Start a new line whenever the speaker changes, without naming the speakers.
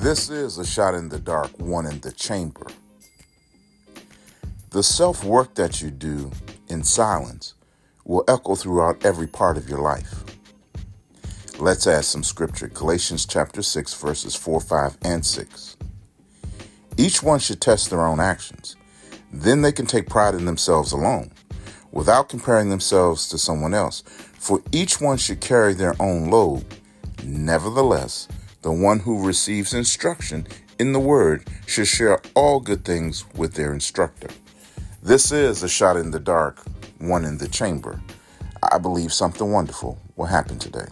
This is a shot in the dark, one in the chamber. The self work that you do in silence will echo throughout every part of your life. Let's add some scripture Galatians chapter 6, verses 4, 5, and 6. Each one should test their own actions. Then they can take pride in themselves alone, without comparing themselves to someone else. For each one should carry their own load. Nevertheless, the one who receives instruction in the word should share all good things with their instructor. This is a shot in the dark, one in the chamber. I believe something wonderful will happen today.